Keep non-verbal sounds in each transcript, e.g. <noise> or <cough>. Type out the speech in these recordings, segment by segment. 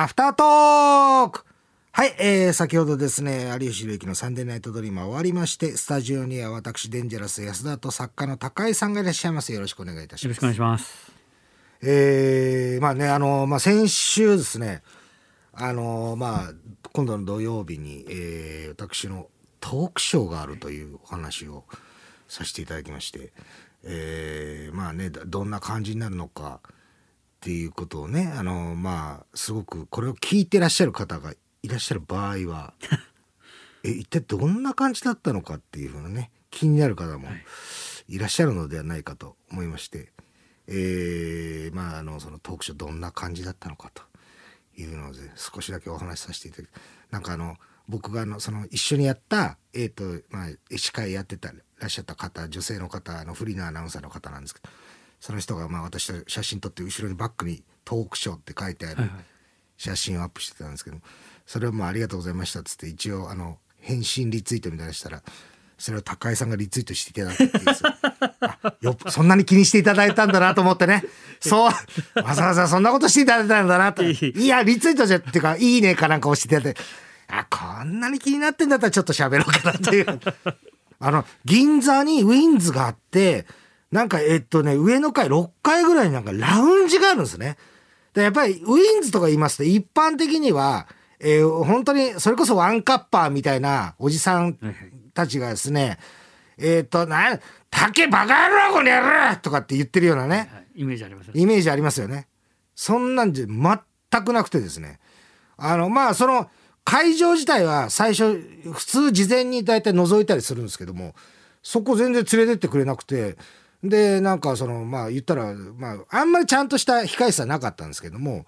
アフタートークはい、えー、先ほどですね、有吉弘行のサンデーナイトドリーム終わりまして、スタジオには私、デンジャラス安田と作家の高井さんがいらっしゃいます。よろしくお願いいたします。よろしくお願いします。えー、まあね、あの、まあ先週ですね、あの、まあ、今度の土曜日に、えー、私のトークショーがあるというお話をさせていただきまして、えー、まあね、どどんな感じになるのかっていうことをね、あの、まあ、すごくこれを聞いてらっしゃる方がいらっしゃる場合は、<laughs> え、一体どんな感じだったのかっていうふうなね、気になる方もい。らっしゃるのではないかと思いまして、えー、まあ、あの、そのトークショーどんな感じだったのかというので、少しだけお話しさせていただき、なんかあの、僕があの、その一緒にやった、えっ、と、まあ、司会やってた、らっしゃった方、女性の方、あの、フリーのアナウンサーの方なんですけど、その人が、まあ、私と写真撮って、後ろにバックにトークショーって書いてある、写真をアップしてたんですけどそれをもうありがとうございましたっつって一応あの返信リツイートみたいなのしたらそれを高井さんがリツイートしていただいて <laughs> よっそんなに気にしていただいたんだなと思ってね。<laughs> そう。わざわざそんなことしていただいたんだなと。い。いやリツイートじゃっていうかいいねかなんか押していただいて。あこんなに気になってんだったらちょっと喋ろうかなっていう。<laughs> あの銀座にウィンズがあってなんかえっとね上の階6階ぐらいになんかラウンジがあるんですね。でやっぱりウィンズとか言いますと一般的には、えー本当にそれこそワンカッパーみたいなおじさんたちがですね、えっ、と、な、竹バカ野郎この野郎とかって言ってるようなね、はい、イメージありますよイメージありますよね。そんなんじゃ全くなくてですね。あの、まあ、その、会場自体は最初、普通事前に大体覗いたりするんですけども、そこ全然連れてってくれなくて、で、なんかその、まあ言ったら、まあ、あんまりちゃんとした控え室はなかったんですけども、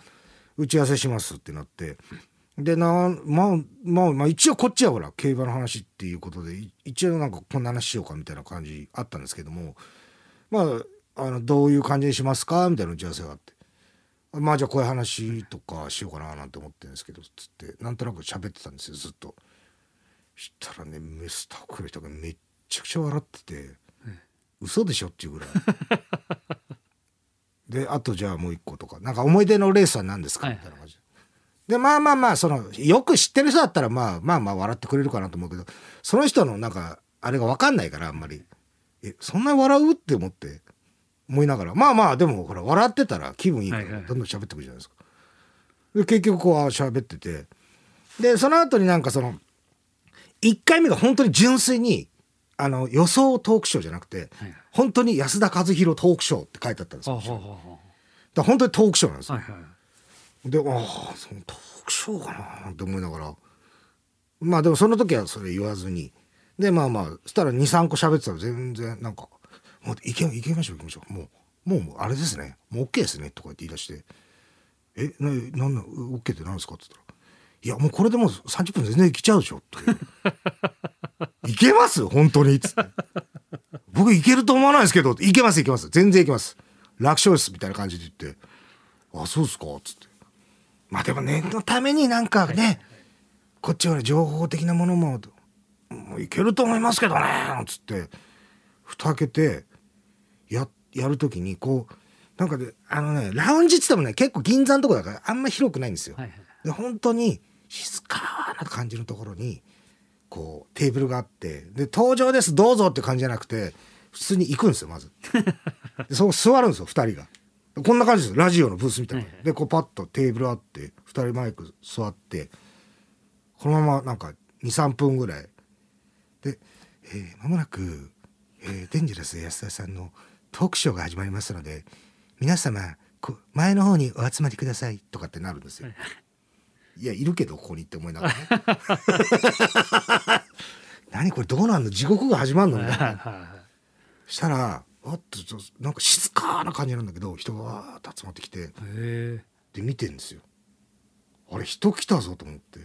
打ち合わせしますってなって、で、な、まあ、まあ、まあ一応こっちはほら、競馬の話っていうことで、一応なんかこんな話しようかみたいな感じあったんですけども、まあ、あの、どういう感じにしますかみたいな打ち合わせがあって。まあじゃあこういう話とかしようかななんて思ってるんですけど、つって、なんとなく喋ってたんですよ、ずっと。したらね、メスタッフの人がめっちゃくちゃ笑ってて、嘘でしょっていうぐらい。<laughs> で、あとじゃあもう一個とか、なんか思い出のレースは何ですか？はいみたいな感じで。で、まあまあまあ、その、よく知ってる人だったら、まあまあまあ笑ってくれるかなと思うけど、その人のなんか、あれが分かんないから、あんまり。え、そんなに笑う？って思って、思いながら、まあまあ、でもほら、笑ってたら気分いいから、はいはいどんどん喋ってくるじゃないですか。で、結局こう喋ってて、で、その後になんかその、1回目が本当に純粋に、あの、予想トークショーじゃなくて、はい本当に安田和弘トークショーって書いてあったんですよ。ほうほうだ本当にトークショーなんですよ。うはいはいで、ああ、そのトークショーかななんて思いながら。まあでもその時はそれ言わずに。で、まあまあ、そしたら2、3個喋ってたら全然なんか、もういけ、いけましょう、行きましょう。もう、もうあれですね。もう OK ですね。とか言って言い出して。え、な、なんな、OK って何ですかって言ったら。いや、もうこれでもう30分全然いけちゃうでしょ。って。いけます？本当につって。僕いけると思わないですけど、いけますいけます。全然いけます。楽勝です。みたいな感じで言って。あ、そうですか？つって。まあでも念のためになんかね、こっちはね、情報的なものも、もういけると思いますけどねなんつって、蓋開けて、や、やるときに、こう、なんかで、あのね、ラウンジって言ってもね、結構銀座のとこだからあんま広くないんですよ。はいはいで、本当に静かな感じのところに、こう、テーブルがあって、で、登場です、どうぞって感じじゃなくて、普通に行くんですよ、まず。<laughs> で、そこ座るんですよ、二人が。こんな感じですよ、ラジオのブースみたいな。で、こうパッとテーブルあって、二人マイク座って、このままなんか2、3分ぐらい。で、えー、間もなく、えーデンジャラス安田さんのトークショーが始まりますので、皆様、こ前の方にお集まりくださいとかってなるんですよ。いや、いるけど、ここにって思いながらね。<laughs> 何これどうなんの？地獄が始まるのみたいな。したら、あっと、ちょなんか静かな感じなんだけど、人がわーっと集まってきて、で、見てんですよ。あれ、人来たぞと思って。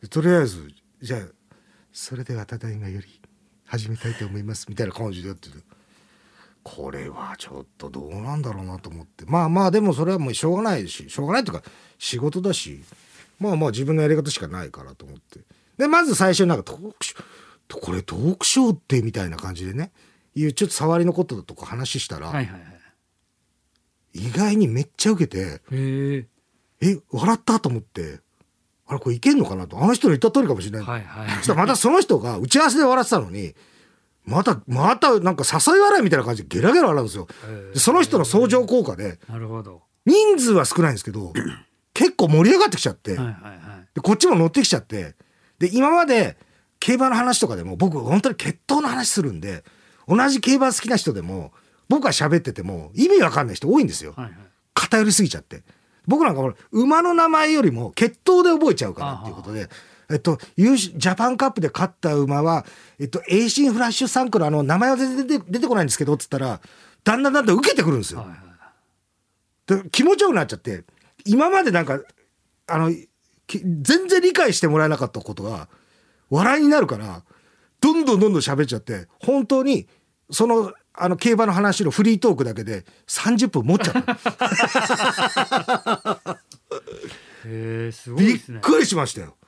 でとりあえず、じゃあ、それではただいまより始めたいと思います、みたいな感じでやってて。これはちょっとどうなんだろうなと思って。まあまあ、でもそれはもうしょうがないし、しょうがないというか、仕事だし、まあまあ自分のやり方しかないからと思って。で、まず最初になんかトークショー、これトークショーってみたいな感じでね、いうちょっと触りのこととか話したら、はいはいはい意外にめっちゃ受けて、え笑ったと思ってあれこれいけんのかなとあの人の言った通りかもしれない、はいはいそしたらまたその人が打ち合わせで笑ってたのにまたまたなんか誘い笑いみたいな感じでゲラゲラ笑うんですよ。でその人の相乗効果でなるほど。人数は少ないんですけど結構盛り上がってきちゃって、はいはいはい。でこっちも乗ってきちゃってで今まで競馬の話とかでも僕本当に決闘の話するんで同じ競馬好きな人でも僕が喋ってても意味わかんない人多いんですよ。はいはい。偏りすぎちゃって。僕なんかほら馬の名前よりも血統で覚えちゃうからっていうことで。えっと、ジャパンカップで勝った馬は、えっと、エイシンフラッシュサンクのあの名前は全然出て出てこないんですけどっつったらだんだんだんだん受けてくるんですよ。はいはいで気持ちよくなっちゃって今までなんかあのき全然理解してもらえなかったことが笑いになるからどんどんどんどん喋っちゃって本当にそのあの競馬の話のフリートークだけで30分持っちゃった。<laughs> へえすごいびっくりしましたよ。あ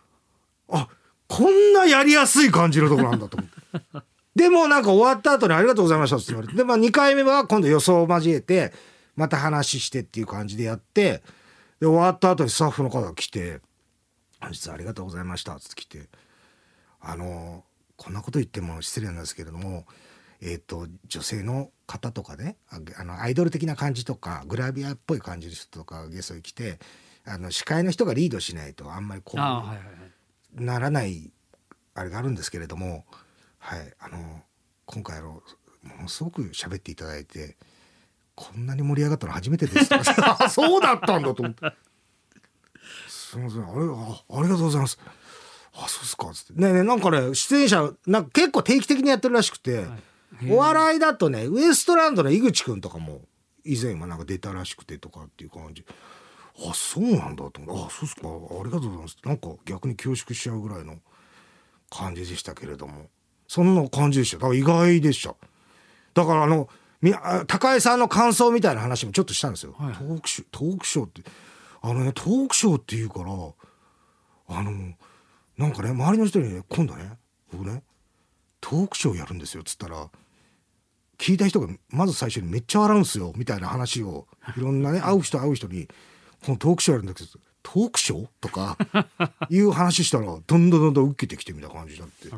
こんなやりやすい感じのとこなんだと思って。<laughs> でもなんか終わった後に「ありがとうございました」って言われて。で、まあ、2回目は今度予想を交えてまた話してっていう感じでやってで終わった後にスタッフの方が来て「本日はありがとうございました」って来てあのこんなこと言っても失礼なんですけれどもえっ、と女性の方とかねあのアイドル的な感じとかグラビアっぽい感じの人とかゲストに来てあの司会の人がリードしないとあんまりこうあはいはいはい。ならないあれがあるんですけれども、はい、あの今回あのものすごく喋っていただいてこんなに盛り上がったの初めてです。<laughs> とそうだったんだと思って。すみませんあれあありがとうございます。あそうですかつって。ねえねえなんかね出演者なんか結構定期的にやってるらしくて、お笑いだとねウエストランドの井口くんとかも以前はなんか出たらしくてとかっていう感じあそうなんだと思って。あ。そうですか。ありがとうございます。なんか逆に恐縮しちゃうぐらいの感じでしたけれども。そんな感じでした。だから意外でした。だからあの高井さんの感想みたいな話もちょっとしたんですよ、はいトークショートークショーって。あのねトークショーっていうからあのなんかね周りの人にね今度ね僕ねトークショーやるんですよっつったら聞いた人がまず最初にめっちゃ笑うんすよみたいな話をいろんなね会う人会う人にこのトークショーやるんだけどトークショーとか <laughs> いう話したらどんどんどんどん受けてきてみたいな感じになって。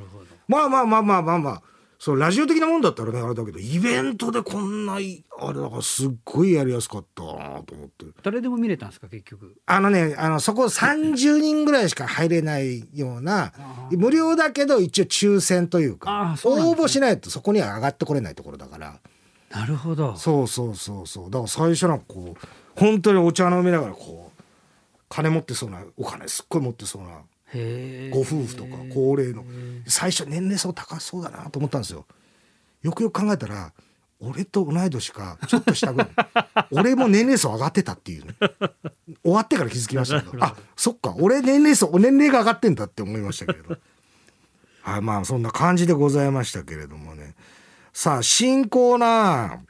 まあまあまあまあまあまあそうラジオ的なもんだったらねあれだけどイベントでこんないあれだからすっごいやりやすかったなと思って。誰でも見れたんですか結局。あのねあのそこ30人ぐらいしか入れないようなあ無料だけど一応抽選というかね。応募しないとそこには上がってこれないところだからなるほど。そうそうそうそう。だから最初なんかこう本当にお茶飲みながらこう金持ってそうなお金すっごい持ってそうなご夫婦とか高齢の。最初年齢層高そうだなと思ったんですよ。よくよく考えたら俺と同い年かちょっと下ぐらい。<laughs> 俺も年齢層上がってたっていうね。終わってから気づきましたけど。あそっか。俺年齢層年齢が上がってんだって思いましたけれど。はいまあそんな感じでございましたけれどもねさあ新コーナ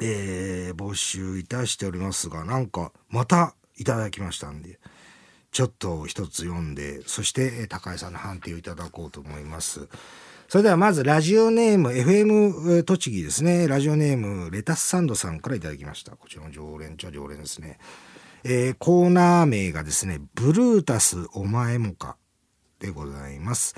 ーえー募集いたしておりますがなんかまたいただきましたんでちょっと一つ読んでそして高井さんの判定をいただこうと思います。それではまずラジオネーム FM 栃木ですね。ラジオネームレタスサンドさんからいただきました。こちらの常連っちゃ常連ですね。えーコーナー名がですねブルータスお前もかでございます。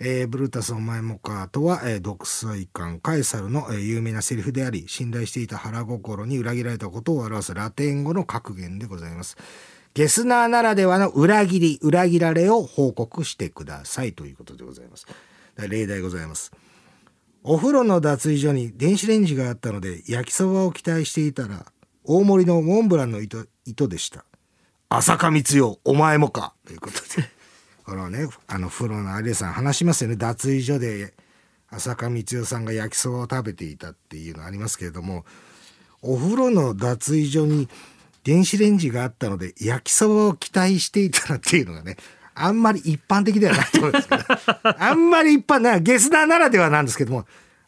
えーブルータスお前もかとは、えー独裁官カエサルの、えー有名なセリフであり信頼していた腹心に裏切られたことを表すラテン語の格言でございます。ゲスナーならではの裏切り裏切られを報告してくださいということでございます。例題ございます。お風呂の脱衣所に電子レンジがあったので焼きそばを期待していたら大盛りのモンブランの糸糸でした。浅香光代お前もかということで。このねあの風呂の有吉さん話しますよね。脱衣所で浅香光代さんが焼きそばを食べていたっていうのありますけれどもお風呂の脱衣所に電子レンジがあったので焼きそばを期待していたらっていうのがねあんまり一般的ではないと思うんですけど <laughs> あんまり一般なゲスナーならではなんですけども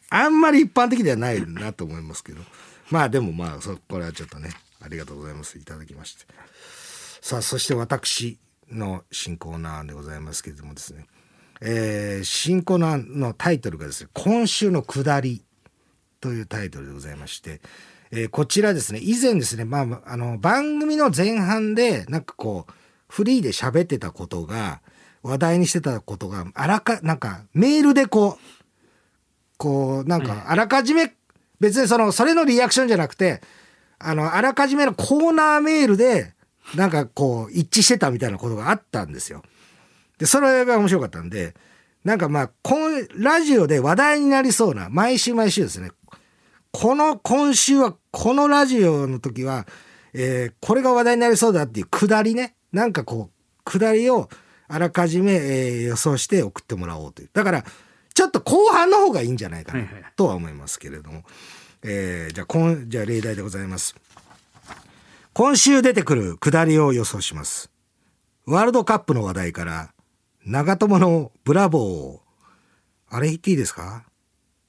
あんまり一般的ではないなと思いますけど。まあでもまあそこれはちょっとねありがとうございます。いただきまして。さあそして私の新コーナーでございますけれどもですね、えー新コーナーのタイトルがですね「今週の下り」というタイトルでございまして、えーこちらですね、以前ですね、まあ、あの、番組の前半で、なんかこう、フリーで喋ってたことが、話題にしてたことが、あらか、なんか、メールでこう、こう、なんか、あらかじめ、別にその、それのリアクションじゃなくて、あの、あらかじめのコーナーメールで、なんかこう、一致してたみたいなことがあったんですよ。で、それが面白かったんで、なんかまあ、今、ラジオで話題になりそうな、毎週毎週ですね、この、今週は、このラジオの時は、えーこれが話題になりそうだっていうくだりね、なんかこう、くだりをあらかじめ、えー予想して送ってもらおうという。だから、ちょっと後半の方がいいんじゃないかなはいはいとは思いますけれども。えーじゃあ、今、じゃあ例題でございます。今週出てくるくだりを予想します。ワールドカップの話題から、長友のブラボーを、あれ言っていいですか？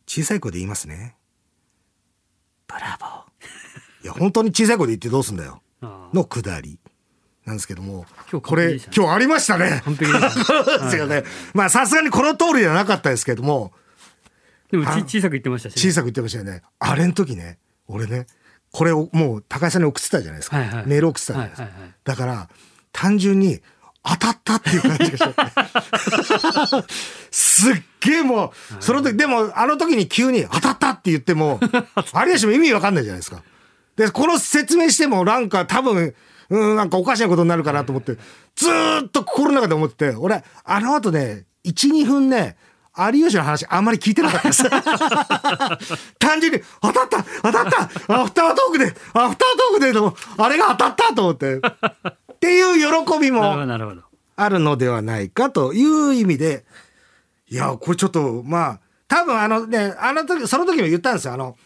小さい声で言いますね。ブラボー。<laughs> いや、本当に小さい声で言ってどうすんだよ。あのくだり。なんですけども、今日これ、今日ありましたね。完璧でした <laughs> ね。まあ、さすがにこの通りではなかったですけども、でもち小さく言ってましたしね、小さく言ってましたよね。あれの時ね、俺ね、これをもう高井さんに送ってたじゃないですか。はいはいメール送ってたじゃないですか。はいはいはいだから、単純に当たったっていう感じがしちゃって。<laughs> すっげえもう、その時、でもあの時に急に当たったって言っても、有吉も意味わかんないじゃないですか。で、この説明してもなんか多分、うん、なんかおかしなことになるかなと思って、ずーっと心の中で思ってて、俺、あの後ね、1、2分ね、有吉の話あんまり聞いてなかったです。<laughs> 単純に、当たった当たったアフタートークでアフタートークでの、あれが当たったと思って。っていう喜びもあるのではないかという意味で、いや、これちょっと、まあ、多分あのね、あの時、その時も言ったんですよ。あの、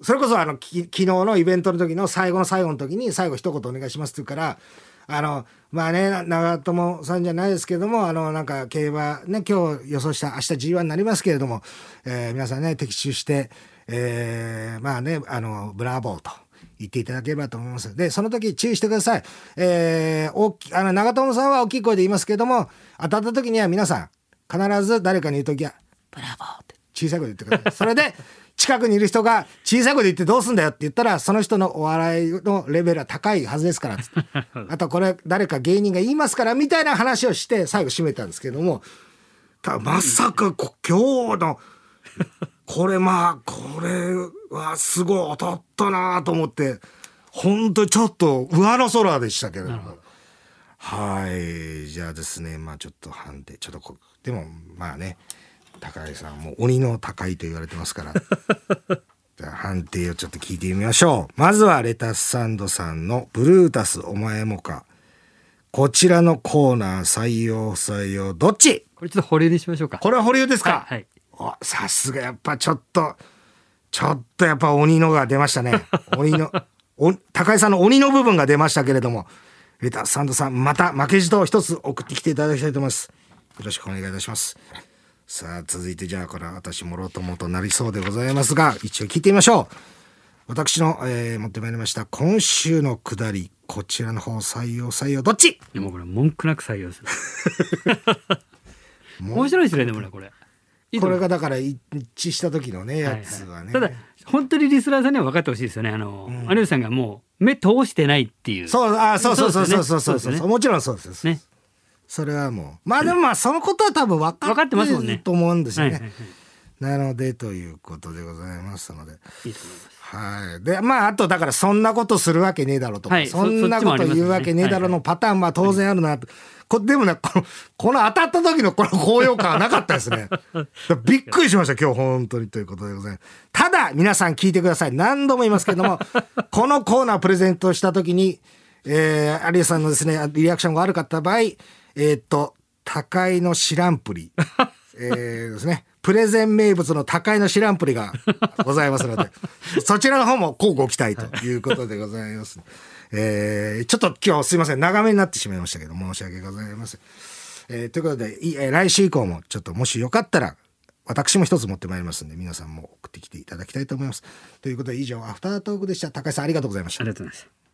それこそあの、き昨日のイベントの時の最後の最後の時に、最後一言お願いしますって言うから、あの、まあね、長友さんじゃないですけども、あの、なんか競馬ね、今日予想した明日 G1 になりますけれども、えー皆さんね、的中して、えーまあね、あの、ブラボーと。言っていただければと思います。で、その時注意してください。えー、大きあの、長友さんは大きい声で言いますけども、当たった時には皆さん、必ず誰かに言う時は、ブラボーって小さい声で言ってください。それで、近くにいる人が小さい声で言ってどうすんだよって言ったら、その人のお笑いのレベルは高いはずですから、<laughs> あとこれ誰か芸人が言いますから、みたいな話をして最後締めたんですけども、たまさかこ今日の、これまあ、これはすごい当たったなと思って、本当にちょっと上の空でしたけれども。はい。じゃあですね、まあちょっと判定、ちょっとこ、でもまあね、高井さんも鬼の高いと言われてますから。<laughs> じゃあ判定をちょっと聞いてみましょう。まずはレタスサンドさんのブルータスお前もか。こちらのコーナー採用不採用どっち？これちょっと保留にしましょうか。これは保留ですか、はいはい。おさすがやっぱちょっとちょっとやっぱ鬼のが出ましたね。<laughs> 鬼のお高井さんの鬼の部分が出ましたけれども。レタスサンドさんまた負けじと一つ送ってきていただきたいと思います。よろしくお願いいたしますさあ続いてじゃあこれは私もろともとなりそうでございますが一応聞いてみましょう。私の、えー持ってまいりました今週のくだりこちらの方採用採用どっち？いやもうこれ文句なく採用する。<laughs> 面白いですねでもねこれ。これがだから一致した時のねやつはね、ただ本当にリスナーさんには分かってほしいですよね。あの、有吉さんがもう目通してないっていう。そう、あ、そうそうそうそうそうそうそう。ね。もちろんそうです。ねそれはもう。まあでもまあそのことは多分分かってますもんねると思うんですよはいはいはいね。なのでということでございますので。いいと思いますはい。で、まああとだからそんなことするわけねえだろうとか、はいそんなこと言うわけねえだろうのパターンは当然あるなと。こでもねこの、この当たった時のこの高揚感はなかったですね。<laughs> びっくりしました今日本当にということでございます。ただ皆さん聞いてください。何度も言いますけども、<laughs> このコーナープレゼントした時に、えー、有吉さんのですね、リアクションが悪かった場合、えーっと、高いの知らんぷり、<laughs> えーですね、プレゼン名物の高いの知らんぷりがございますので、<laughs> そちらの方も交互期待ということでございます。えーちょっと今日すいません、長めになってしまいましたけど、申し訳ございません。えーということで、いえー来週以降もちょっともしよかったら、私も一つ持ってまいりますんで、皆さんも送ってきていただきたいと思います。ということで、以上、アフタートークでした。高井さん、ありがとうございましたあり。がとうございました